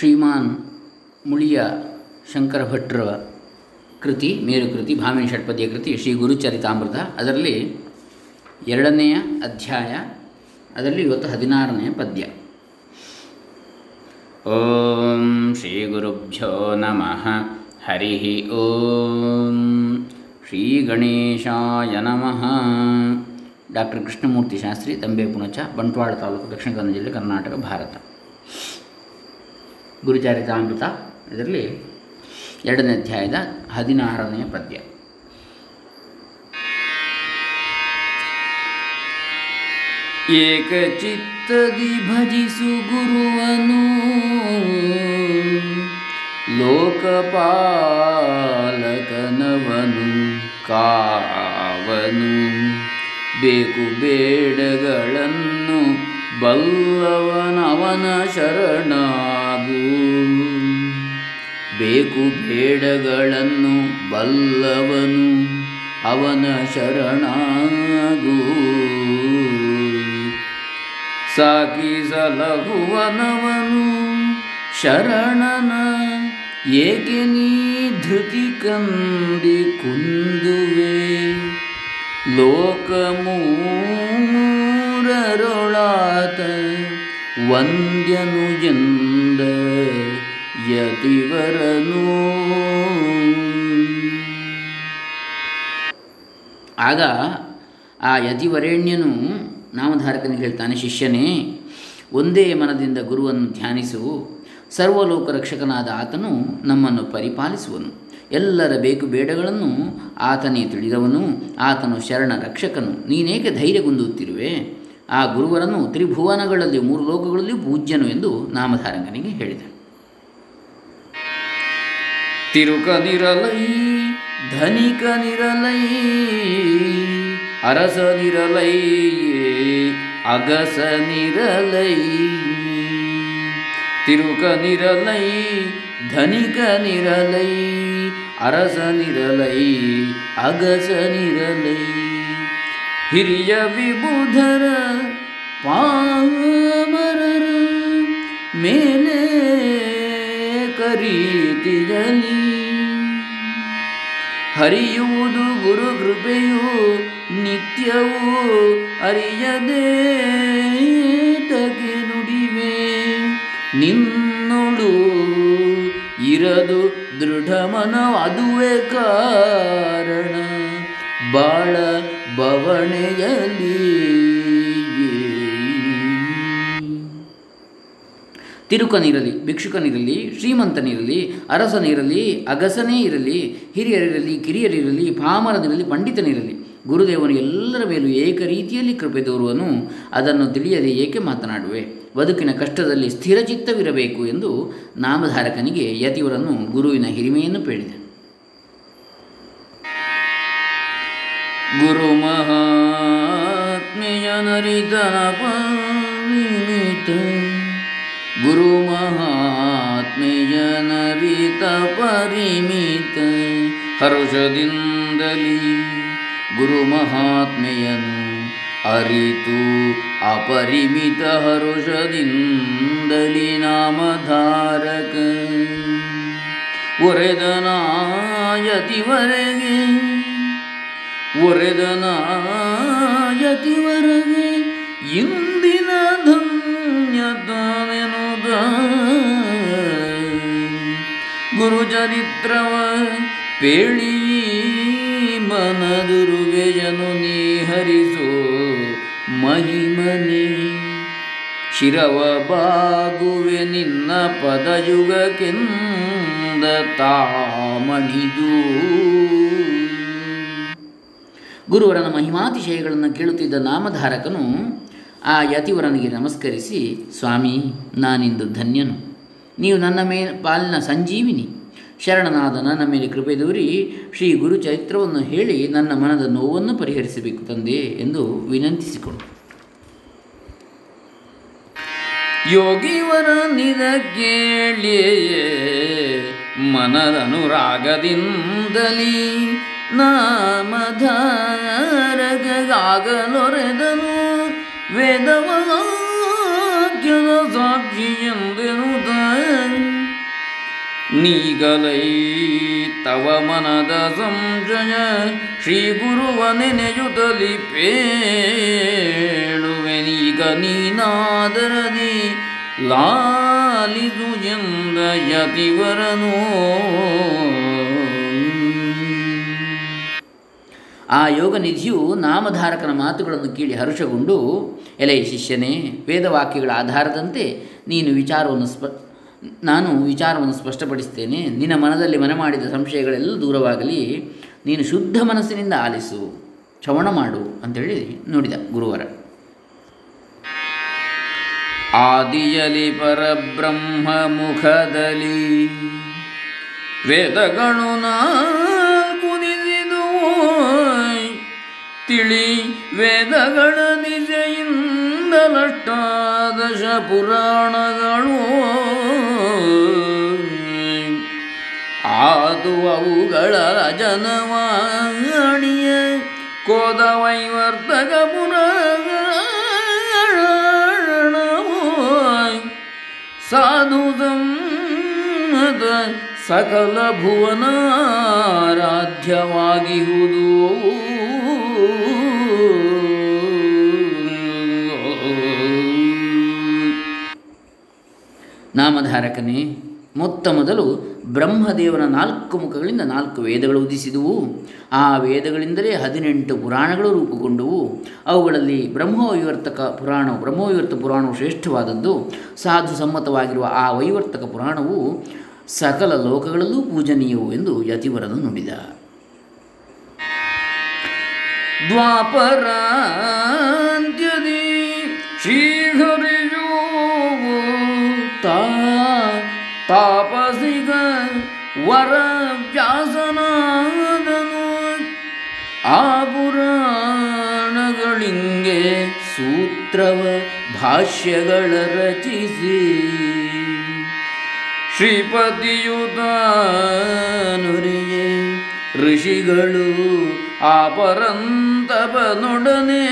ಶ್ರೀಮಾನ್ ಮುಳಿಯ ಶಂಕರ ಭಟ್ರ ಕೃತಿ ಮೇರುಕೃತಿ ಭಾಮಿನಿ ಷಟ್ಪದಿಯ ಕೃತಿ, ಶ್ರೀ ಗುರುಚರಿತಾಮೃತ ಅದರಲ್ಲಿ ಎರಡನೆಯ ಅಧ್ಯಾಯ, ಅದರಲ್ಲಿ ಇವತ್ತು ಹದಿನಾರನೆಯ ಪದ್ಯ. ಓಂ ಶ್ರೀ ಗುರುಭ್ಯೋ ನಮಃ. ಹರಿ ಓಂ ಶ್ರೀ ಗಣೇಶಾಯ ನಮಃ. ಡಾಕ್ಟರ್ ಕೃಷ್ಣಮೂರ್ತಿ ಶಾಸ್ತ್ರಿ, ತಂಬೆ ಪುಣಚ, ಬಂಟ್ವಾಳ ತಾಲೂಕು ದಕ್ಷಿಣ ಕನ್ನಡ ಜಿಲ್ಲೆ ಕರ್ನಾಟಕ, ಭಾರತ. ಗುರುಚರಿತಾಮೃತ ಇದರಲ್ಲಿ ಎರಡನೇ ಅಧ್ಯಾಯದ ಹದಿನಾರನೆಯ ಪದ್ಯ. ಏಕಚಿತ್ತದಿ ಭಜಿಸು ಗುರುವನು, ಲೋಕಪಾಲಕನವನು, ಕಾವನು. ಬೇಕು ಬೇಡಗಳನ್ನು ಬಲ್ಲವನವನ ಶರಣಾಗು ಬೇಕು ಬೇಡಗಳನ್ನು ಬಲ್ಲವನು, ಅವನ ಶರಣಾಗು. ಸಾಕಿಸಲಹುವನವನು ಶರಣನ, ಏಕೆ ನೀ ಧೃತಿ ಕಂದಿ ಕುಂದುವೆ? ಲೋಕಮೂರರೊಳಾತ, ವಂದ್ಯನು ಎಂದ ಯತಿವರನು. ಆಗ ಆ ಯತಿವರೇಣ್ಯನು ನಾಮಧಾರಕನಿಗೆ ಹೇಳ್ತಾನೆ, ಶಿಷ್ಯನೇ, ಒಂದೇ ಮನದಿಂದ ಗುರುವನ್ನು ಧ್ಯಾನಿಸು. ಸರ್ವಲೋಕ ರಕ್ಷಕನಾದ ಆತನು ನಮ್ಮನ್ನು ಪರಿಪಾಲಿಸುವನು. ಎಲ್ಲರ ಬೇಕು ಬೇಡಗಳನ್ನು ಆತನೇ ತಿಳಿದವನು. ಆತನು ಶರಣ ರಕ್ಷಕನು. ನೀನೇಕೆ ಧೈರ್ಯಗುಂದುತ್ತಿರುವೆ ಆ ಗುರುವರನ್ನು ತ್ರಿಭುವನಗಳಲ್ಲಿ ಮೂರು ಲೋಕಗಳಲ್ಲಿ ಪೂಜ್ಯನು ಎಂದು ನಾಮಧಾರಕನಿಗೆ ಹೇಳಿದ ತಿರುಕನಿರಲೈ ಧನಿಕನಿರಲೈ ಅರಸನಿರಲೈ ಅಗಸನಿರಲೈ. ತಿರುಕನಿರಲೈ ಧನಿಕನಿರಲೈ ಅರಸನಿರಲೈ ಅಗಸನಿರಲೈ. ಹಿರಿಯ ವಿಬುಧರ ಪಾಮರರ ಮೇಲೆ ಕರೀತಿರಲಿ. ಹರಿಯುವುದು ಗುರು ಕೃಪೆಯು ನಿತ್ಯವೂ ಅರಿಯದೆ ತಗೆ ನುಡಿವೆ. ನಿನ್ನೊಳು ಇರದು ದೃಢಮನ ಅದುವೇ ಕಾರಣ. ಬಾಳ ಬವಣೆಯಲಿ ತಿರುಕನಿರಲಿ ಭಿಕ್ಷುಕನಿರಲಿ ಶ್ರೀಮಂತನಿರಲಿ ಅರಸನಿರಲಿ ಅಗಸನೇ ಇರಲಿ ಹಿರಿಯರಿರಲಿ ಕಿರಿಯರಿರಲಿ ಪಾಮರನಿರಲಿ ಪಂಡಿತನಿರಲಿ ಗುರುದೇವನು ಎಲ್ಲರ ಮೇಲೂ ಏಕ ರೀತಿಯಲ್ಲಿ ಕೃಪೆ ತೋರುವನು, ಅದನ್ನು ತಿಳಿಯದೆ ಏಕೆ ಮಾತನಾಡುವೆ? ಬದುಕಿನ ಕಷ್ಟದಲ್ಲಿ ಸ್ಥಿರಚಿತ್ತವಿರಬೇಕು ಎಂದು ನಾಮಧಾರಕನಿಗೆ ಯತಿವರನ್ನು ಗುರುವಿನ ಹಿರಿಮೆಯನ್ನು ಪೇಳಿದೆ ಗುರು ಮಹಾತ್ಮೆಯನರಿತನ ಪರಿಮಿತ ಮಹಾತ್ಮೆಯನರಿತ ಪರಿಮಿತ. ಹರುಷದಿಂದಲಿ ಗುರು ಮಹಾತ್ಮೆಯನು ಅರಿತು ಅಪರಿಮಿತ ಹರುಷದಿಂದಲಿ ನಾಮಧಾರಕ. ಒರೆದನಾಯತಿವರೆಗೆ ಒರೆದನಾಯತಿವರೆಗೆ ಇಂದಿನ ಗುರುಚರಿತ್ರವ ಪೇಳಿ ಮನದುರುವೆಯನು ನೀ ಹರಿಸೋ ಮಹಿಮನಿ. ಶಿರವ ಬಾಗುವೆ ನಿನ್ನ ಪದಯುಗಕ್ಕೆಂದ ತಾಮಣಿದು. ಗುರುವರನ ಮಹಿಮಾತಿಶಯಗಳನ್ನು ಕೇಳುತ್ತಿದ್ದ ನಾಮಧಾರಕನು ಆ ಯತಿವರನಿಗೆ ನಮಸ್ಕರಿಸಿ, ಸ್ವಾಮಿ, ನಾನಿಂದು ಧನ್ಯನು. ನೀವು ನನ್ನ ಮೇ ಪಾಲಿನ ಸಂಜೀವಿನಿ. ಶರಣನಾದ ನನ್ನ ಮೇಲೆ ಕೃಪೆ ದೂರಿ ಶ್ರೀ ಗುರು ಚರಿತ್ರವನ್ನು ಹೇಳಿ ನನ್ನ ಮನದ ನೋವನ್ನು ಪರಿಹರಿಸಬೇಕು ತಂದೆ ಎಂದು ವಿನಂತಿಸಿಕೊಂಡು. ಯೋಗಿವರ ನಿದ ಕೇಳಿಯೇ ಮನದನುರಾಗದಿಂದಲೀ ನಾಮಧಾರಗಾಗಲೊರೆದನು ವೇದವಾಕ್ಯದ ಸಾಕ್ಷಿ ಎಂದೆನುದ ನೀಗಲೈ ತವ ಮನದ ಸಂಜಯ ಶ್ರೀ ಗುರುವ ನೆನೆಯುತ್ತಲಿ ಪೇಳುವೆನೀಗ ನೀನಾದರದಿ ಲಾಲಿದು ಎಂದ ಯತಿವರನು. ಆ ಯೋಗ ನಿಧಿಯು ನಾಮಧಾರಕನ ಮಾತುಗಳನ್ನು ಕೇಳಿ ಹರ್ಷಗೊಂಡು, ಎಲೆ ಶಿಷ್ಯನೇ, ವೇದವಾಕ್ಯಗಳ ಆಧಾರದಂತೆ ನೀನು ವಿಚಾರವನ್ನು ಸ್ಪ ನಾನು ವಿಚಾರವನ್ನು ಸ್ಪಷ್ಟಪಡಿಸ್ತೇನೆ. ನಿನ್ನ ಮನದಲ್ಲಿ ಮನೆ ಮಾಡಿದ ಸಂಶಯಗಳೆಲ್ಲ ದೂರವಾಗಲಿ. ನೀನು ಶುದ್ಧ ಮನಸ್ಸಿನಿಂದ ಆಲಿಸು. ಶ್ರವಣ ಮಾಡು ಅಂತೇಳಿ ನೋಡಿದ ಗುರುವರ. ಆದಿಯಲಿ ಪರಬ್ರಹ್ಮ ಮುಖದಲ್ಲಿ ವೇದಗಳು ನಾಲ್ಕು ನಿಧಿದುವು ತಿಳಿ ವೇದಗಳ ನಿಜೆಯಿಂದ ಲಷ್ಟಾದಶ ಪುರಾಣಗಳು ಆದು ಅವುಗಳ ಜನವಾಣಿಯ ಕೋದ ವೈವರ್ತಕ ಪುರಾಣವು ಸಾಧು ಸಂದ ಸಕಲ ಭುವನಾರಾಧ್ಯವಾಗಿಹುದು. ನಾಮಧಾರಕನೇ ಮೊತ್ತ ಮೊದಲು ಬ್ರಹ್ಮದೇವನ ನಾಲ್ಕು ಮುಖಗಳಿಂದ ನಾಲ್ಕು ವೇದಗಳು ಉದಿಸಿದುವು. ಆ ವೇದಗಳಿಂದಲೇ ಹದಿನೆಂಟು ಪುರಾಣಗಳು ರೂಪುಗೊಂಡವು. ಅವುಗಳಲ್ಲಿ ಬ್ರಹ್ಮವೈವರ್ತಕ ಪುರಾಣವು, ಬ್ರಹ್ಮವೈವರ್ತ ಪುರಾಣವು ಶ್ರೇಷ್ಠವಾದದ್ದು. ಸಾಧು ಸಮ್ಮತವಾಗಿರುವ ಆ ವೈವರ್ತಕ ಪುರಾಣವು ಸಕಲ ಲೋಕಗಳಲ್ಲೂ ಪೂಜನೀಯವು ಎಂದು ಯತಿವರನು ನುಡಿದ. ದ್ವಾಪರಾಂತ್ಯದಿ ಶ್ರೀಹರಿಯು ಆ ಪುರಾಣಗಳಿಂಗೆ ಸೂತ್ರವ ಭಾಷ್ಯಗಳ ರಚಿಸಿ. ಶ್ರೀಪತಿಯುತಾನುರಿಯೇ ಋಷಿಗಳು ಆ ಪರಂತಪನೊಡನೆ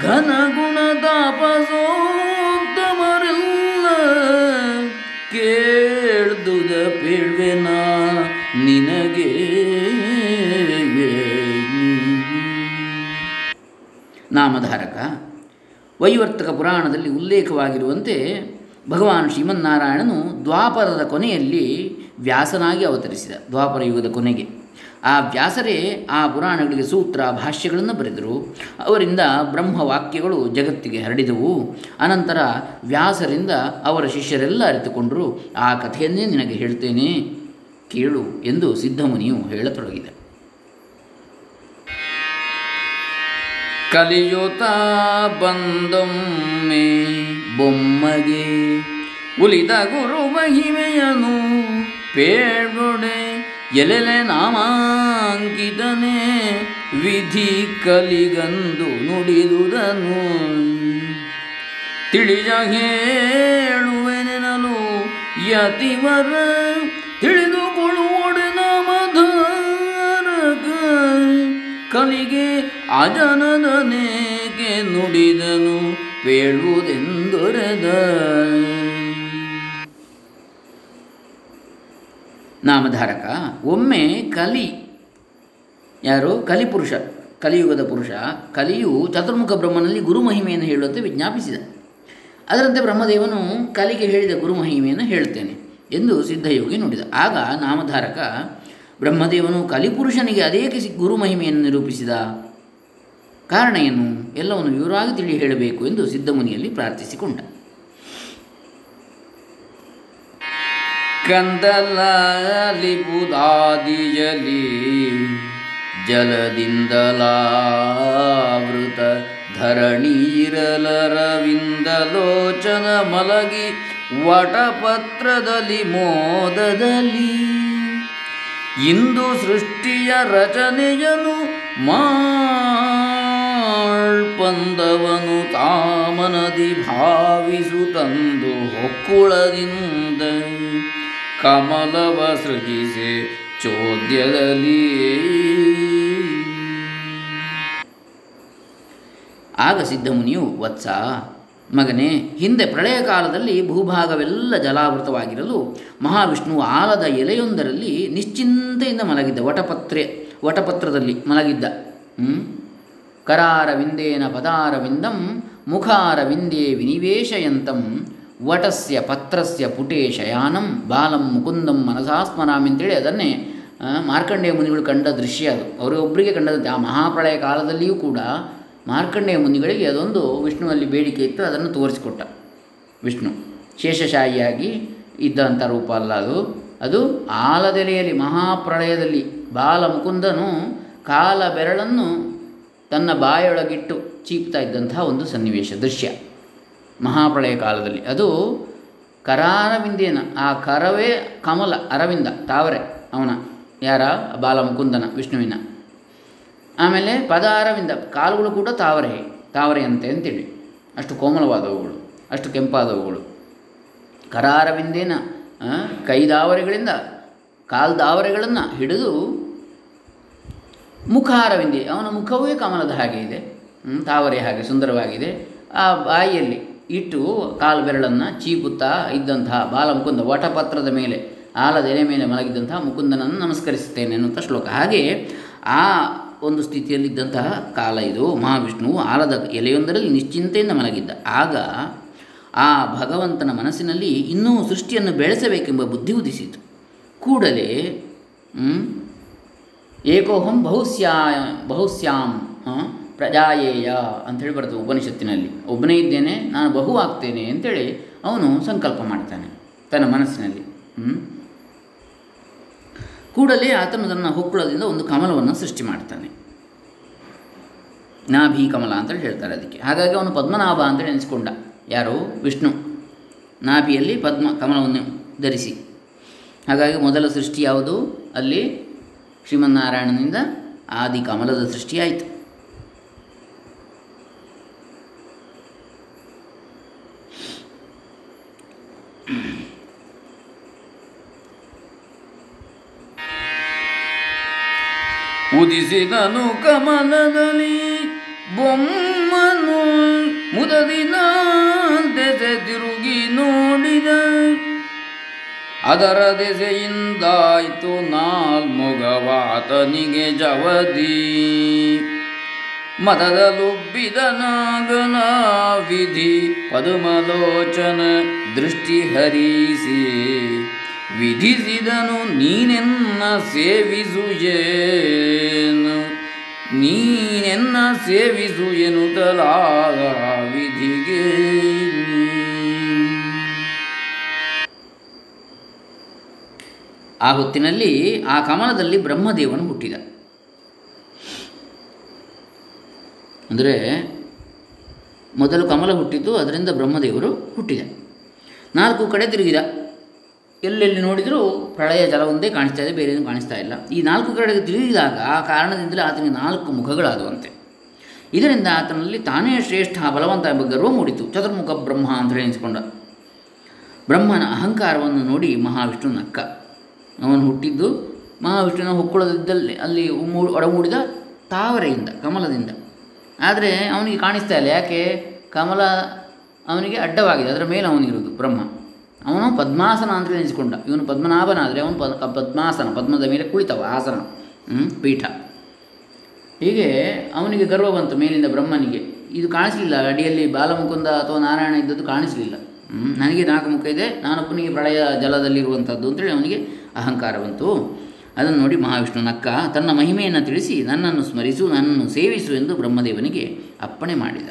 ಘನಗುಣ ತಾಪಸೋತ್ತಮರೆಲ್ಲ ಕೇಳ್ದುದ ಪೇಳ್ವೆನಾ ನಿನಗೆ. ನಾಮಧಾರಕ. ವೈವರ್ತಕ ಪುರಾಣದಲ್ಲಿ ಉಲ್ಲೇಖವಾಗಿರುವಂತೆ ಭಗವಾನ್ ಶ್ರೀಮನ್ನಾರಾಯಣನು ದ್ವಾಪರದ ಕೊನೆಯಲ್ಲಿ ವ್ಯಾಸನಾಗಿ ಅವತರಿಸಿದ, ದ್ವಾಪರ ಯುಗದ ಕೊನೆಗೆ. ಆ ವ್ಯಾಸರೇ ಆ ಪುರಾಣಗಳಿಗೆ ಸೂತ್ರ, ಭಾಷ್ಯಗಳನ್ನು ಬರೆದರು. ಅವರಿಂದ ಬ್ರಹ್ಮವಾಕ್ಯಗಳು ಜಗತ್ತಿಗೆ ಹರಡಿದವು. ಅನಂತರ ವ್ಯಾಸರಿಂದ ಅವರ ಶಿಷ್ಯರೆಲ್ಲ ಅರಿತುಕೊಂಡರು, ಆ ಕಥೆಯನ್ನೇ ನಿನಗೆ ಹೇಳ್ತೇನೆ, ಕೇಳು ಎಂದು ಸಿದ್ಧಮುನಿಯು ಹೇಳತೊಡಗಿದ. ಕಲಿಯುತ ಬಂದೊಮ್ಮೆ ಬೊಮ್ಮಗೆ ಉಲಿದ ಗುರು ಮಹಿಮೆಯನು ಪೇಡೊಡೆ ಎಲೆಲೆ ನಾಮಾಂಕಿತನೆ ವಿಧಿ ಕಲಿಗಂದು ನುಡಿದುದನು. ತಿಳಿಯ ಹೇಳುವೆನೆನಲು ಯತಿವರ ತಿಳಿದುಕೊಳ್ಳುವೊಡೆ ನಾಮಧಾರಕ ಕಲಿಗೆ ಅಜನದನೇಗೆ ನುಡಿದನು ಪೇಳುವುದೆಂದೊರೆದ ನಾಮಧಾರಕ, ಒಮ್ಮೆ ಕಲಿ, ಯಾರು? ಕಲಿಪುರುಷ, ಕಲಿಯುಗದ ಪುರುಷ, ಕಲಿಯು ಚತುರ್ಮುಖ ಬ್ರಹ್ಮನಲ್ಲಿ ಗುರುಮಹಿಮೆಯನ್ನು ಹೇಳುವಂತೆ ವಿಜ್ಞಾಪಿಸಿದ. ಅದರಂತೆ ಬ್ರಹ್ಮದೇವನು ಕಲಿಗೆ ಹೇಳಿದ ಗುರುಮಹಿಮೆಯನ್ನು ಹೇಳುತ್ತೇನೆ ಎಂದು ಸಿದ್ಧಯೋಗಿ ನುಡಿದ. ಆಗ ನಾಮಧಾರಕ, ಬ್ರಹ್ಮದೇವನು ಕಲಿಪುರುಷನಿಗೆ ಅದೇಕೆ ಗುರುಮಹಿಮೆಯನ್ನು ನಿರೂಪಿಸಿದ? ಕಾರಣ ಏನು? ಎಲ್ಲವನ್ನು ವಿವರವಾಗಿ ತಿಳಿ ಹೇಳಬೇಕು ಎಂದು ಸಿದ್ಧಮುನಿಯಲ್ಲಿ ಪ್ರಾರ್ಥಿಸಿಕೊಂಡ. ಕಂದಲಾಲಿಪುದಾದಿಯಲಿ ಜಲದಿಂದಲಾವೃತ ಧರಣೀರಲರವಿಂದಲೋಚನ ಮಲಗಿ, ವಟಪತ್ರದಲ್ಲಿ ಮೋದದಲ್ಲಿ. ಇಂದು ಸೃಷ್ಟಿಯ ರಚನೆಯನು ಮಾಳ್ಪಂದವನು ತಾಮನದಿ ಭಾವಿಸು ತಂದು ಹೊಕ್ಕುಳದಿಂದ ಕಮಲವ ಸೃಜಿಸಿ ಚೋದ್ಯದಲ್ಲಿ ಆಗ ಸಿದ್ಧಮುನಿಯು, ವತ್ಸ, ಮಗನೇ, ಹಿಂದೆ ಪ್ರಳಯ ಕಾಲದಲ್ಲಿ ಭೂಭಾಗವೆಲ್ಲ ಜಲಾವೃತವಾಗಿರಲು ಮಹಾವಿಷ್ಣು ಆಲದ ಎಲೆಯೊಂದರಲ್ಲಿ ನಿಶ್ಚಿಂತೆಯಿಂದ ಮಲಗಿದ್ದ ವಟಪತ್ರೆ, ವಟಪತ್ರದಲ್ಲಿ ಮಲಗಿದ್ದ? ಕರಾರವಿಂದೇನ ಪದಾರವಿಂದಂ ಮುಖಾರವಿಂದೇ ವಿನಿವೇಶಯಂತಂ ವಟಸ್ಯ ಪತ್ರಸ್ಯ ಪುಟೇ ಶಯಾನಂ ಬಾಲಂ ಮುಕುಂದಂ ಮನಸಾಸ್ಮರಾಮಿ ಅಂತೇಳಿ ಅದನ್ನೇ ಮಾರ್ಕಂಡೇಯ ಮುನಿಗಳು ಕಂಡ ದೃಶ್ಯ ಅದು. ಅವರೊಬ್ಬರಿಗೆ ಕಂಡದಂತೆ ಆ ಮಹಾಪ್ರಳಯ ಕಾಲದಲ್ಲಿಯೂ ಕೂಡ ಮಾರ್ಕಂಡೇಯ ಮುನಿಗಳಿಗೆ ಅದೊಂದು ವಿಷ್ಣುವಲ್ಲಿ ಬೇಡಿಕೆ ಇತ್ತು, ಅದನ್ನು ತೋರಿಸಿಕೊಟ್ಟ ವಿಷ್ಣು. ಶೇಷಶಾಹಿಯಾಗಿ ಇದ್ದಂಥ ರೂಪ ಅಲ್ಲ ಅದು. ಅದು ಆಲದೆಲೆಯಲ್ಲಿ ಮಹಾಪ್ರಳಯದಲ್ಲಿ ಬಾಲ ಮುಕುಂದನು ಕಾಲ ಬೆರಳನ್ನು ತನ್ನ ಬಾಯೊಳಗಿಟ್ಟು ಚೀಪ್ತಾ ಇದ್ದಂತಹ ಒಂದು ಸನ್ನಿವೇಶ, ದೃಶ್ಯ. ಮಹಾಪ್ರಳಯ ಕಾಲದಲ್ಲಿ. ಅದು ಕರಾರವಿಂದೇನ, ಆ ಕರವೇ ಕಮಲ, ಅರವಿಂದ, ತಾವರೆ, ಅವನ, ಯಾರ? ಬಾಲ ಮುಕುಂದನ ವಿಷ್ಣುವಿನ. ಆಮೇಲೆ ಪದ ಅರವಿಂದ, ಕಾಲುಗಳು ಕೂಡ ತಾವರೆ, ತಾವರೆಯಂತೆ ಅಂತೇಳಿ. ಅಷ್ಟು ಕೋಮಲವಾದವುಗಳು, ಅಷ್ಟು ಕೆಂಪಾದವುಗಳು. ಕರಾರವಿಂದೇನ ಕೈದಾವರೆಗಳಿಂದ, ಕಾಲ್ದಾವರೆಗಳನ್ನು ಹಿಡಿದು ಮುಖಾರವಿಂದೆ, ಅವನ ಮುಖವೇ ಕಮಲದ ಹಾಗೆ ಇದೆ ತಾವರೆ ಹಾಗೆ ಸುಂದರವಾಗಿದೆ. ಆ ಬಾಯಿಯಲ್ಲಿ ಇಟ್ಟು ಕಾಲು ಬೆರಳನ್ನು ಚೀಪುತ್ತಾ ಇದ್ದಂತಹ ಬಾಲ ಮುಕುಂದ ವಟಪತ್ರದ ಮೇಲೆ ಆಲದೆಲೆ ಮೇಲೆ ಮಲಗಿದ್ದಂತಹ ಮುಕುಂದನನ್ನು ನಮಸ್ಕರಿಸುತ್ತೇನೆ ಅನ್ನುವಂಥ ಶ್ಲೋಕ. ಹಾಗೆ ಆ ಒಂದು ಸ್ಥಿತಿಯಲ್ಲಿದ್ದಂತಹ ಕಾಲ ಇದು. ಮಹಾವಿಷ್ಣುವು ಆಲದ ಎಲೆಯೊಂದರಲ್ಲಿ ನಿಶ್ಚಿಂತೆಯಿಂದ ಮಲಗಿದ್ದ. ಆಗ ಆ ಭಗವಂತನ ಮನಸ್ಸಿನಲ್ಲಿ ಇನ್ನೂ ಸೃಷ್ಟಿಯನ್ನು ಬೆಳೆಸಬೇಕೆಂಬ ಬುದ್ಧಿ ಉದಿಸಿತು. ಕೂಡಲೇ ಏಕೋಹಂ ಬಹುಸ್ಯಾ, ಬಹುಸ್ಯಾಂ ಪ್ರಜಾಯೇಯ ಅಂಥೇಳಿ ಬರ್ತದೆ ಉಪನಿಷತ್ತಿನಲ್ಲಿ. ಒಬ್ಬನೇ ಇದ್ದೇನೆ, ನಾನು ಬಹು ಆಗ್ತೇನೆ ಅಂತೇಳಿ ಅವನು ಸಂಕಲ್ಪ ಮಾಡ್ತಾನೆ, ತನ್ನ ಮನಸ್ಸಿನಲ್ಲಿ? ಕೂಡಲೇ ಆತನು ತನ್ನ ಹೊಕ್ಕುಳದಿಂದ ಒಂದು ಕಮಲವನ್ನು ಸೃಷ್ಟಿ ಮಾಡ್ತಾನೆ. ನಾಭಿ ಕಮಲ ಅಂತೇಳಿ ಹೇಳ್ತಾರೆ ಅದಕ್ಕೆ. ಹಾಗಾಗಿ ಅವನು ಪದ್ಮನಾಭ ಅಂತೇಳಿ ಎನಿಸ್ಕೊಂಡ. ಯಾರು? ವಿಷ್ಣು. ನಾಭಿಯಲ್ಲಿ ಪದ್ಮ ಕಮಲವನ್ನು ಧರಿಸಿ. ಹಾಗಾಗಿ ಮೊದಲ ಸೃಷ್ಟಿ ಯಾವುದು? ಅಲ್ಲಿ ಶ್ರೀಮನ್ನಾರಾಯಣನಿಂದ ಆದಿ ಕಮಲದ ಸೃಷ್ಟಿಯಾಯಿತು. ಉದಿಸಿದನು ಕಮಲದಲ್ಲಿ ಬೊಮ್ಮನು ಮುದದಿನ ಅದರ ದೆಸೆಯಿಂದಾಯ್ತು ನಾಲ್ಮೊಗವಾತನಿಗೆ ಜವದಿ ಮದದ ಲುಬ್ಬಿದ ನಾಗನ ವಿಧಿ ಪದುಮಲೋಚನ ದೃಷ್ಟಿ ಹರಿಸಿ. ವಿಧಿಸಿದನು ನೀನೆನ್ನ ಸೇವಿಸುಯೇನು? ನೀನೆನ್ನ ಸೇವಿಸು ಎನ್ನುತ್ತಲಾಗ ವಿಧಿಗೆ. ಆ ಹೊತ್ತಿನಲ್ಲಿ ಆ ಕಮಲದಲ್ಲಿ ಬ್ರಹ್ಮದೇವನು ಹುಟ್ಟಿದ. ಅಂದರೆ ಮೊದಲು ಕಮಲ ಹುಟ್ಟಿದ್ದು ಅದರಿಂದ ಬ್ರಹ್ಮದೇವರು ಹುಟ್ಟಿದ. ನಾಲ್ಕು ಕಡೆ ತಿರುಗಿದ. ಎಲ್ಲೆಲ್ಲಿ ನೋಡಿದರೂ ಪ್ರಳಯ ಜಲವೊಂದೇ ಕಾಣಿಸ್ತಾ ಇದೆ ಬೇರೆ ಕಾಣಿಸ್ತಾ ಇಲ್ಲ. ಈ ನಾಲ್ಕು ಕಡೆಗೆ ತಿರುಗಿದಾಗ ಆ ಕಾರಣದಿಂದಲೇ ಆತನಿಗೆ ನಾಲ್ಕು ಮುಖಗಳಾದುವಂತೆ. ಇದರಿಂದ ಆತನಲ್ಲಿ ತಾನೇ ಶ್ರೇಷ್ಠ, ಬಲವಂತ ಎಂಬ ಗರ್ವ ಮೂಡಿತು. ಚತುರ್ಮುಖ ಬ್ರಹ್ಮ ಅಂತ ಎನಿಸಿಕೊಂಡ. ಬ್ರಹ್ಮನ ಅಹಂಕಾರವನ್ನು ನೋಡಿ ಮಹಾವಿಷ್ಣು ನಕ್ಕ. ಅವನು ಹುಟ್ಟಿದ್ದು ಮಹಾವಿಷ್ಣುವಿನ ಹೊಕ್ಕುಳದಿದ್ದಲ್ಲಿ ಅಲ್ಲಿ ಮೂ- ಒಡಮೂಡಿದ ತಾವರೆಯಿಂದ, ಕಮಲದಿಂದ. ಆದರೆ ಅವನಿಗೆ ಕಾಣಿಸ್ತಾ ಇಲ್ಲ. ಯಾಕೆ? ಕಮಲ ಅವನಿಗೆ ಅಡ್ಡವಾಗಿದೆ. ಅದರ ಮೇಲೆ ಅವನಿರುವುದು ಬ್ರಹ್ಮ. ಅವನು ಪದ್ಮಾಸನ ಅಂತ ಎನಿಸಿಕೊಂಡ ಇವನು ಪದ್ಮನಾಭನಾದರೆ ಅವನು ಪದ್ ಪದ್ಮಾಸನ, ಪದ್ಮದ ಮೇಲೆ ಕುಳಿತವ, ಆಸನ ಪೀಠ. ಹೀಗೆ ಅವನಿಗೆ ಗರ್ವ ಬಂತು ಮೇಲಿಂದ ಬ್ರಹ್ಮನಿಗೆ. ಇದು ಕಾಣಿಸಲಿಲ್ಲ. ಅಡಿಯಲ್ಲಿ ಬಾಲಮುಕುಂದ ಅಥವಾ ನಾರಾಯಣ ಇದ್ದದ್ದು ಕಾಣಿಸಲಿಲ್ಲ. ನನಗೆ ನಾಲ್ಕು ಮುಖ ಇದೆ. ನಾನೊಬ್ಬನಿಗೆ ಪ್ರಳಯ ಜಲದಲ್ಲಿರುವಂಥದ್ದು ಅಂತೇಳಿ ಅವನಿಗೆ ಅಹಂಕಾರ ಬಂತು. ಅದನ್ನು ನೋಡಿ ಮಹಾವಿಷ್ಣು, ನಕ್ಕ, ತನ್ನ ಮಹಿಮೆಯನ್ನು ತಿಳಿಸಿ, ನನ್ನನ್ನು ಸ್ಮರಿಸು, ನನ್ನನ್ನು ಸೇವಿಸು ಎಂದು ಬ್ರಹ್ಮದೇವನಿಗೆ ಅಪ್ಪಣೆ ಮಾಡಿದ.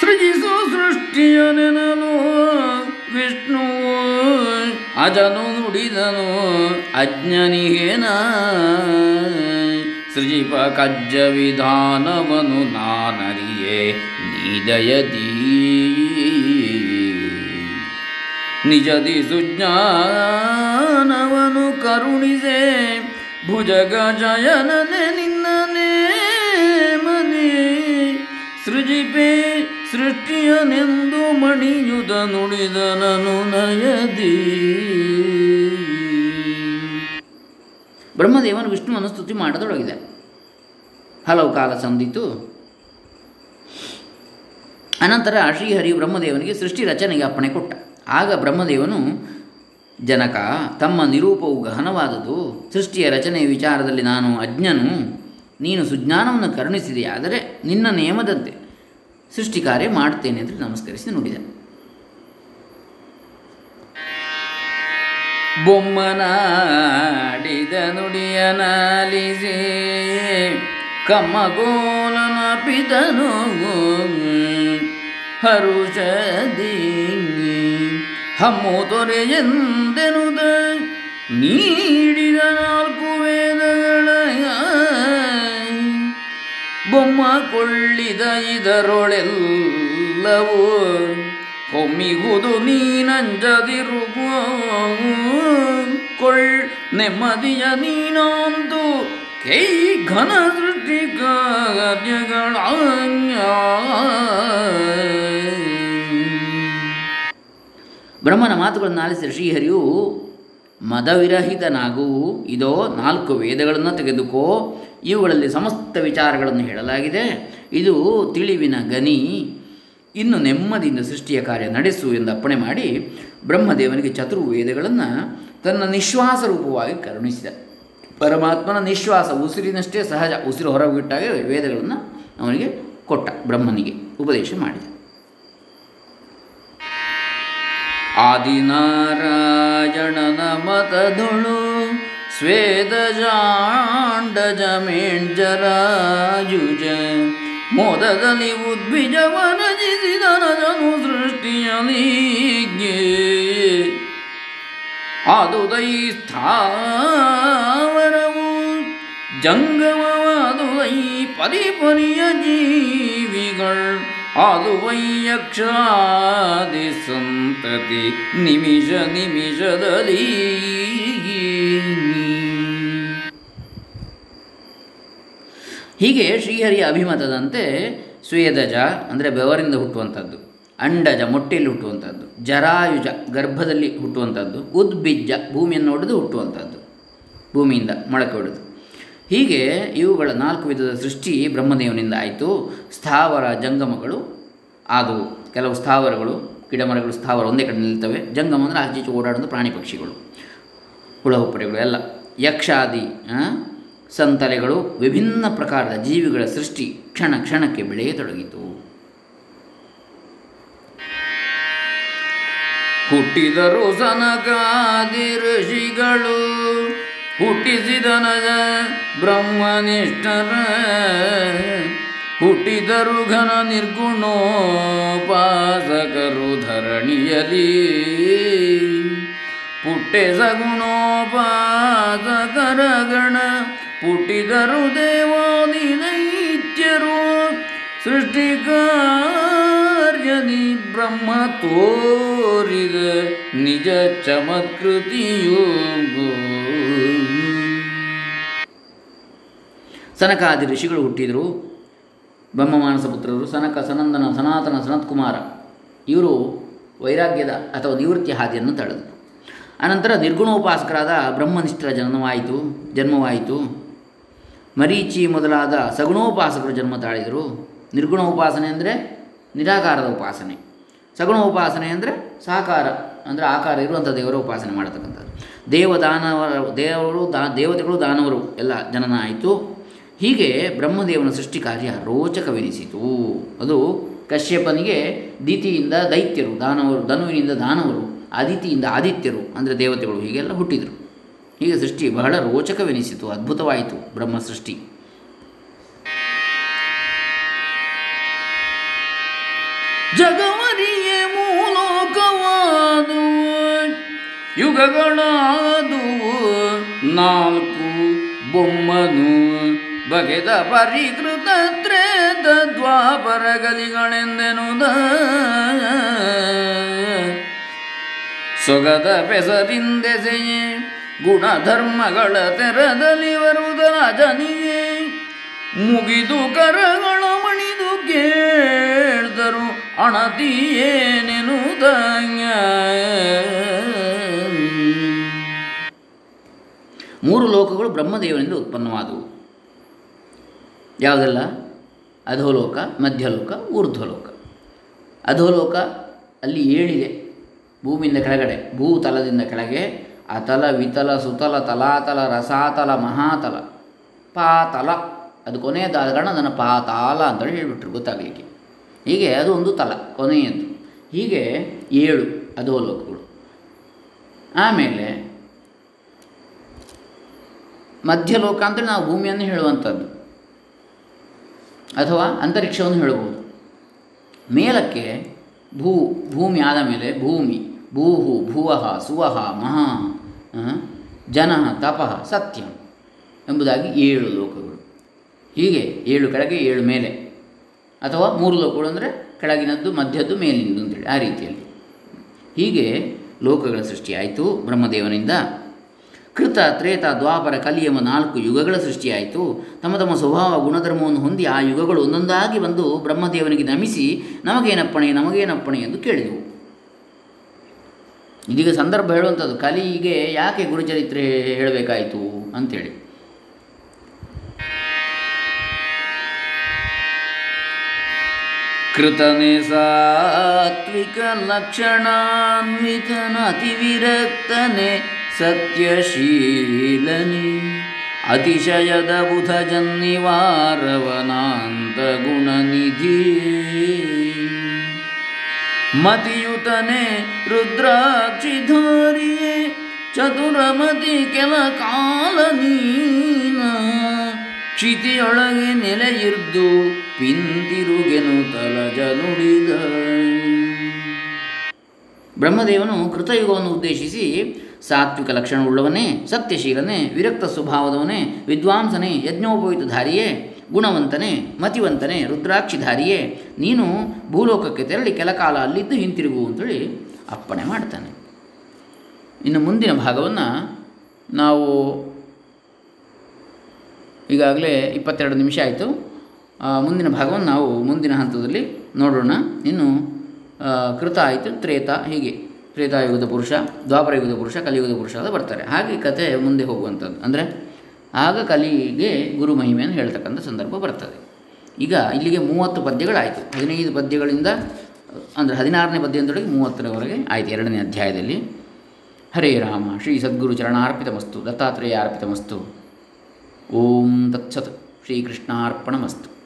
ಸೃಜಿಸು ಸೃಷ್ಟಿಯ ನೆನಲು, ವಿಷ್ಣು ಅಜನು ನುಡಿದನು ಅಜ್ಞನಿಗೇನ ಸೃಜಿಪ ಕಜ್ಜ ವಿಧಾನವನು ನಾನರಿಯೇ ನೀದಯದಿ ನಿಜದಿ ಸುಜ್ಞಾನವನು ಕರುಣಿಸೆ, ಭುಜಗ ಜಯನನೆ ನಿನ್ನನೇ ಮನೆ. ಸೃಜಿಪೆ ಸೃಷ್ಟಿಯನೆಂದು ಮಣಿಯುದ ನುಡಿದನನು ನಯದಿ. ಬ್ರಹ್ಮದೇವನು ವಿಷ್ಣುವನ್ನು ಸ್ತುತಿ ಮಾಡತೊಡಗಿದೆ. ಹಲವು ಕಾಲ ಸಂದಿತು ಅನಂತರ ಶ್ರೀಹರಿ ಬ್ರಹ್ಮದೇವನಿಗೆ ಸೃಷ್ಟಿ ರಚನೆಗೆ ಅಪ್ಪಣೆ ಕೊಟ್ಟ. ಆಗ ಬ್ರಹ್ಮದೇವನು, ಜನಕ, ತಮ್ಮ ನಿರೂಪವು ಗಹನವಾದುದು ಸೃಷ್ಟಿಯ ರಚನೆಯ ವಿಚಾರದಲ್ಲಿ ನಾನು ಅಜ್ಞನು. ನೀನು ಸುಜ್ಞಾನವನ್ನು ಕರುಣಿಸಿದೆಯಾದರೆ ನಿನ್ನ ನಿಯಮದಂತೆ ಸೃಷ್ಟಿ ಕಾರ್ಯ ಮಾಡ್ತೇನೆ ಅಂತ ನಮಸ್ಕರಿಸಿ ನುಡಿದ ಬೊಮ್ಮನಾಡಿದ ನುಡಿಯನಾಲಿಸಿ ಕಮ್ಮಗೋಲನ ಪಿತನು. ಹರುಷದಿ ಹಮ್ಮು ತೊರೆಯೆಂದೆನುದ ನೀಡಿದ ನಾಲ್ಕು ವೇದಗಳ ಬೊಮ್ಮ ಕೊಳ್ಳಿದ ಇದರೊಳೆಲ್ಲವೂ ಹೊಮ್ಮಿಗುದು ನೀನಂಜದಿರುಗೋ. ಕೊಳ್ ನೆಮ್ಮದಿಯ ನೀನೊಂದು, ಕೈ ಘನ ಬ್ರಹ್ಮನ ಮಾತುಗಳನ್ನು ಆಲಿಸಿದ ಶ್ರೀಹರಿಯು ಮದವಿರಹಿತನಾಗು ಇದೋ ನಾಲ್ಕು ವೇದಗಳನ್ನು ತೆಗೆದುಕೋ, ಇವುಗಳಲ್ಲಿ ಸಮಸ್ತ ವಿಚಾರಗಳನ್ನು ಹೇಳಲಾಗಿದೆ. ಇದು ತಿಳಿವಿನ ಗನಿ ಇನ್ನು ನೆಮ್ಮದಿಯಿಂದ ಸೃಷ್ಟಿಯ ಕಾರ್ಯ ನಡೆಸು ಎಂದು ಅಪ್ಪಣೆ ಮಾಡಿ ಬ್ರಹ್ಮದೇವನಿಗೆ ಚತುರ್ವೇದಗಳನ್ನು ತನ್ನ ನಿಶ್ವಾಸ ರೂಪವಾಗಿ ಕರುಣಿಸಿದ. ಪರಮಾತ್ಮನ ನಿಶ್ವಾಸ, ಉಸಿರಿನಷ್ಟೇ ಸಹಜ, ಉಸಿರು ಹೊರಗೆ ಬಿಟ್ಟಾಗ ವೇದಗಳನ್ನು ಅವನಿಗೆ ಕೊಟ್ಟ, ಬ್ರಹ್ಮನಿಗೆ ಉಪದೇಶ ಮಾಡಿದ. ಆದಿನಾರಾಯಣನ ಮತದುಳು, ಸ್ವೇದ ಜಾಂಡಜ ಮೇಂಜರಾಯುಜ ಮೋದದಲ್ಲಿ ಉದ್ಭಿಜವನ ಜಿಸಿದನಜನು ಸೃಷ್ಟಿಯಲಿಗೆ ಆದುದೈ ಸ್ಥಾವರವು ಜಂಗಮವಾದುದೈ ಪರಿಪರಿಯ ಜೀವಿಗಳ್ ಆದುವೈ ಯಕ್ಷಾದಿ ಸಂತತಿ ನಿಮಿಷ ನಿಮಿಷದಲ್ಲಿ ಹೀಗೆ ಶ್ರೀಹರಿಯ ಅಭಿಮತದಂತೆ ಸ್ವೇದಜ ಅಂದರೆ ಬೆವರಿಂದ ಹುಟ್ಟುವಂಥದ್ದು, ಅಂಡಜ ಮೊಟ್ಟೆಯಲ್ಲಿ ಹುಟ್ಟುವಂಥದ್ದು, ಜರಾಯುಜ ಗರ್ಭದಲ್ಲಿ ಹುಟ್ಟುವಂಥದ್ದು ಉದ್ಬಿಜ್ಜ ಭೂಮಿಯನ್ನು ಹೊಡೆದು ಹುಟ್ಟುವಂಥದ್ದು, ಭೂಮಿಯಿಂದ ಮೊಳಕೆ ಹೊಡೆದು ಹೀಗೆ ಇವುಗಳ ನಾಲ್ಕು ವಿಧದ ಸೃಷ್ಟಿ ಬ್ರಹ್ಮದೇವನಿಂದ ಆಯಿತು. ಸ್ಥಾವರ ಜಂಗಮಗಳು ಆದವು. ಕೆಲವು ಸ್ಥಾವರಗಳು, ಗಿಡಮರಗಳು, ಸ್ಥಾವರ ಒಂದೇ ಕಡೆ ನಿಲ್ತವೆ. ಜಂಗಮ ಅಂದರೆ ಈಚೆ ಓಡಾಡೋದು ಪ್ರಾಣಿ ಪಕ್ಷಿಗಳು ಹುಳಹುಪ್ಪರೆಗಳು ಎಲ್ಲ. ಯಕ್ಷಾದಿ ಸಂತಲೆಗಳು ವಿಭಿನ್ನ ಪ್ರಕಾರದ ಜೀವಿಗಳ ಸೃಷ್ಟಿ ಕ್ಷಣ ಕ್ಷಣಕ್ಕೆ ಬೆಳೆಯತೊಡಗಿತು. ಹುಟ್ಟಿದರು ಸನಕಾದಿ ಋಷಿಗಳು ಹುಟ್ಟಿಸಿದನದ ಬ್ರಹ್ಮನಿಷ್ಠರ. ಹುಟ್ಟಿದರು ಘನ ನಿರ್ಗುಣೋಪಾಸಕರು ಧರಣಿಯಲಿ. ಪುಟ್ಟೆ ಸಗುಣೋಪಾಸಕರ ಗಣ. ಪುಟ್ಟಿದರು ದೇವಾದಿ ದೈತ್ಯರು ಸೃಷ್ಟಿಕಾರ್ಯದಿ ಬ್ರಹ್ಮ ತೋರಿದ ನಿಜ ಚಮತ್ಕೃತಿಯು ಸನಕಾದಿ ಋಷಿಗಳು ಹುಟ್ಟಿದರು. ಬ್ರಹ್ಮಮಾನಸ ಪುತ್ರರು, ಸನಕ, ಸನಂದನ, ಸನಾತನ, ಸನತ್ಕುಮಾರ. ಇವರು ವೈರಾಗ್ಯದ ಅಥವಾ ನಿವೃತ್ತಿ ಹಾದಿಯನ್ನು ತಳೆದರು. ಅನಂತರ ನಿರ್ಗುಣೋಪಾಸಕರಾದ ಬ್ರಹ್ಮನಿಷ್ಠರ ಜನ್ಮವಾಯಿತು ಜನ್ಮವಾಯಿತು. ಮರೀಚಿ ಮೊದಲಾದ ಸಗುಣೋಪಾಸಕರು ಜನ್ಮ ತಾಳಿದರು. ನಿರ್ಗುಣ ಉಪಾಸನೆ ಅಂದರೆ ನಿರಾಕಾರದ ಉಪಾಸನೆ. ಸಗುಣ ಉಪಾಸನೆ ಅಂದರೆ ಸಾಕಾರ, ಅಂದರೆ ಆಕಾರ ಇರುವಂಥ ದೇವರ ಉಪಾಸನೆ ಮಾಡತಕ್ಕಂಥದ್ದು. ದೇವದಾನವರ ದೇವರು ದಾ ದೇವತೆಗಳು ದಾನವರು, ಎಲ್ಲ ಜನನ ಆಯಿತು. ಹೀಗೆ ಬ್ರಹ್ಮದೇವನ ಸೃಷ್ಟಿ ಕಾರ್ಯ ರೋಚಕವೆನಿಸಿತು. ಅದು ಕಶ್ಯಪನಿಗೆ ದಿತಿಯಿಂದ ದೈತ್ಯರು, ದಾನವರು, ಧನುವಿನಿಂದ ದಾನವರು ಅದಿತಿಯಿಂದ ಆದಿತ್ಯರು ಅಂದರೆ ದೇವತೆಗಳು ಹೀಗೆಲ್ಲ ಹುಟ್ಟಿದರು. ಹೀಗೆ ಸೃಷ್ಟಿ ಬಹಳ ರೋಚಕವೆನಿಸಿತು, ಅದ್ಭುತವಾಯಿತು ಬ್ರಹ್ಮ ಸೃಷ್ಟಿ ಜಗವರಿಯೇ ಮೂಲೋಕವಾದು ಯುಗಗಳಾದು ನಾಲ್ಕು ಬೊಮ್ಮನು. ಬಗೆದ ಪರಿಕೃತ ತ್ರೇತ ದ್ವಾಪರ ಗಲಿಗಳೆಂದೆನು ಸೊಗದ ಪೆಸರಿಂದೆಸೆಯೇ, ಗುಣಧರ್ಮಗಳ ತೆರದಲ್ಲಿ ಬರುವುದ ರಾಜನಿಗೆ ಮುಗಿದು ಕರಗಳು ಮಣಿದು ಕೇಳ್ದರು ಅಣತಿಯೇನೆನುದ ಮೂರು ಲೋಕಗಳು ಬ್ರಹ್ಮದೇವನಿಂದ ಉತ್ಪನ್ನವಾದವು. ಯಾವುದೆಲ್ಲ? ಅಧೋಲೋಕ, ಮಧ್ಯಲೋಕ, ಊರ್ಧ್ವಲೋಕ. ಅಧೋಲೋಕ ಅಲ್ಲಿ ಏಳಿದೆ. ಭೂಮಿಯಿಂದ ಕೆಳಗಡೆ ಭೂತಲದಿಂದ ಕೆಳಗೆ, ಅತಲ, ವಿತಲ, ಸುತಲ, ತಲಾತಲ, ರಸಾತಲ, ಮಹಾತಲ, ಪಾತಲ. ಅದು ಕೊನೆಯದಾದ ಕಾರಣ ಅದನ್ನು ಪಾತಾಲ ಅಂತೇಳಿ ಹೇಳಿಬಿಟ್ರು, ಗೊತ್ತಾಗಲಿಕ್ಕೆ. ಹೀಗೆ ಅದು ಒಂದು ತಲ ಕೊನೆಯದು ಹೀಗೆ ಏಳು ಅಧೋಲೋಕಗಳು. ಆಮೇಲೆ ಮಧ್ಯಲೋಕ ಅಂದರೆ ನಾವು ಭೂಮಿಯನ್ನು ಹೇಳುವಂಥದ್ದು. ಅಥವಾ ಅಂತರಿಕ್ಷವನ್ನು ಹೇಳಬಹುದು. ಮೇಲಕ್ಕೆ ಭೂ, ಭೂಮಿ ಆದ ಮೇಲೆ ಭೂಮಿ, ಭೂಹು ಭುವಃ ಸುವಹ, ಮಹಾ ಜನ, ತಪಃ, ಸತ್ಯಂ ಎಂಬುದಾಗಿ ಏಳು ಲೋಕಗಳು. ಹೀಗೆ ಏಳು ಕೆಳಗೆ, ಏಳು ಮೇಲೆ ಅಥವಾ ಮೂರು ಲೋಕಗಳು ಅಂದರೆ ಕೆಳಗಿನದ್ದು, ಮಧ್ಯದ್ದು, ಮೇಲಿನದ್ದು ಅಂತೇಳಿ ಆ ರೀತಿಯಲ್ಲಿ. ಹೀಗೆ ಲೋಕಗಳ ಸೃಷ್ಟಿಯಾಯಿತು ಬ್ರಹ್ಮದೇವನಿಂದ ಕೃತ, ತ್ರೇತ, ದ್ವಾಪರ ಕಲಿ ಎಂಬ ನಾಲ್ಕು ಯುಗಗಳ ಸೃಷ್ಟಿಯಾಯಿತು. ತಮ್ಮ ತಮ್ಮ ಸ್ವಭಾವ, ಗುಣಧರ್ಮವನ್ನು ಹೊಂದಿ ಆ ಯುಗಗಳು ಒಂದೊಂದಾಗಿ ಬಂದು ಬ್ರಹ್ಮದೇವನಿಗೆ ನಮಿಸಿ ನಮಗೇನಪ್ಪಣೆ ನಮಗೇನಪ್ಪಣೆ ಎಂದು ಕೇಳಿದವು. ಇದೀಗ ಸಂದರ್ಭ ಹೇಳುವಂಥದ್ದು, ಕಲಿಗೆ ಯಾಕೆ ಗುರುಚರಿತ್ರೆ ಹೇಳಬೇಕಾಯಿತು ಅಂಥೇಳಿ. ಕೃತನೇ ಸಾತ್ವಿಕ ಲಕ್ಷಣಾನ್ವಿತನ ಅತಿವಿರಕ್ತನೆ ಸತ್ಯಶೀಲನೆ, ಅತಿಶಯದ ಬುಧ ಜನ್ನಿವಾರವನಾಂತ ಗುಣನಿಧಿ ಮತಿಯುತನೆ ರುದ್ರಾಕ್ಷಿಧಾರಿಯೇ, ಚತುರಮತಿ ಕೆಲ ಕಾಲ ನೀನ ಕ್ಷಿತಿಯೊಳಗೆ ನೆಲೆಯಿರ್ದು ಪಿಂತಿರುಗೆನು ತಲಜ ನುಡಿದ. ಬ್ರಹ್ಮದೇವನು ಕೃತಯುಗವನ್ನು ಉದ್ದೇಶಿಸಿ ಸಾತ್ವಿಕ ಲಕ್ಷಣವುಳ್ಳವನೇ, ಸತ್ಯಶೀಲನೇ, ವಿರಕ್ತ ಸ್ವಭಾವದವನೇ, ವಿದ್ವಾಂಸನೇ, ಯಜ್ಞೋಪವಿತಧಾರಿಯೇ, ಗುಣವಂತನೇ, ಮತಿವಂತನೇ, ರುದ್ರಾಕ್ಷಿಧಾರಿಯೇ, ನೀನು ಭೂಲೋಕಕ್ಕೆ ತೆರಳಿ ಕೆಲ ಕಾಲ ಅಲ್ಲಿದ್ದು ಹಿಂತಿರುಗು ಅಂತೇಳಿ ಅಪ್ಪಣೆ ಮಾಡ್ತಾನೆ. ಇನ್ನು ಮುಂದಿನ ಭಾಗವನ್ನು ನಾವು ಈಗಾಗಲೇ ಇಪ್ಪತ್ತೆರಡು ನಿಮಿಷ ಆಯಿತು. ಮುಂದಿನ ಭಾಗವನ್ನು ನಾವು ಮುಂದಿನ ಹಂತದಲ್ಲಿ ನೋಡೋಣ. ಇನ್ನು ಕೃತ ಆಯಿತು, ತ್ರೇತ, ಹೀಗೆ. ತ್ರೇತಾಯುಗದ ಪುರುಷ, ದ್ವಾಪರಯುಗದ ಪುರುಷ, ಕಲಿಯುಗದ ಪುರುಷ ಅಂತ ಬರ್ತಾರೆ. ಹಾಗೆ ಕತೆ ಮುಂದೆ ಹೋಗುವಂಥದ್ದು. ಅಂದರೆ ಆಗ ಕಲಿಗೆ ಗುರು ಮಹಿಮೆಯನ್ನು ಹೇಳ್ತಕ್ಕಂಥ ಸಂದರ್ಭ ಬರ್ತದೆ. ಈಗ ಇಲ್ಲಿಗೆ ಮೂವತ್ತು ಪದ್ಯಗಳಾಯಿತು. ಹದಿನೈದು ಪದ್ಯಗಳಿಂದ, ಅಂದರೆ ಹದಿನಾರನೇ ಪದ್ಯದೊಳಗೆ ಮೂವತ್ತರವರೆಗೆ ಆಯಿತು ಎರಡನೇ ಅಧ್ಯಾಯದಲ್ಲಿ. ಹರೇ ರಾಮ, ಶ್ರೀ ಸದ್ಗುರು ಚರಣಾರ್ಪಿತಮಸ್ತು, ದತ್ತಾತ್ರೇಯ ಅರ್ಪಿತಮಸ್ತು. ಓಂ ತತ್ಸತ್ ಶ್ರೀಕೃಷ್ಣಾರ್ಪಣಮಸ್ತು.